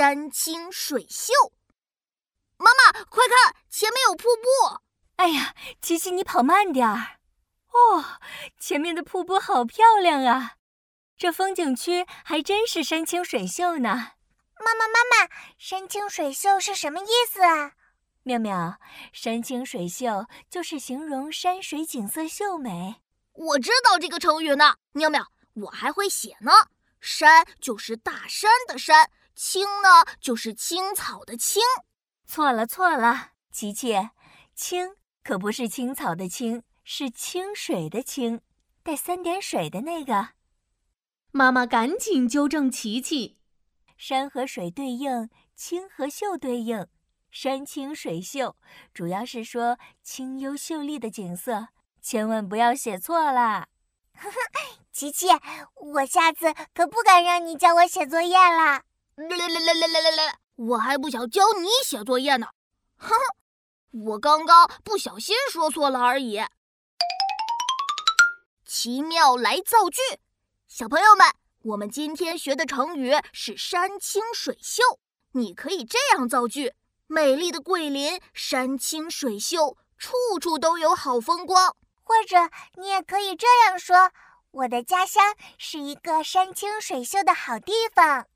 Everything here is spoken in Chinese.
山清水秀。妈妈，快看，前面有瀑布！哎呀，琪琪，你跑慢点儿。哦，前面的瀑布好漂亮啊！这风景区还真是山清水秀呢。妈妈，妈妈，山清水秀是什么意思啊？妙妙，山清水秀就是形容山水景色秀美。我知道这个成语呢。妙妙，我还会写呢。山就是大山的山，青呢就是青草的青。错了错了，琪琪，青可不是青草的青，是清水的清，带三点水的那个。妈妈赶紧纠正琪琪：山和水对应，青和秀对应。山清水秀，主要是说清幽秀丽的景色，千万不要写错啦。呵呵，琪琪，我下次可不敢让你教我写作业了。来来来来来来来，我还不想教你写作业呢。哼哼，我刚刚不小心说错了而已。奇妙来造句，小朋友们，我们今天学的成语是山清水秀，你可以这样造句。美丽的桂林，山清水秀，处处都有好风光。或者你也可以这样说：我的家乡是一个山清水秀的好地方。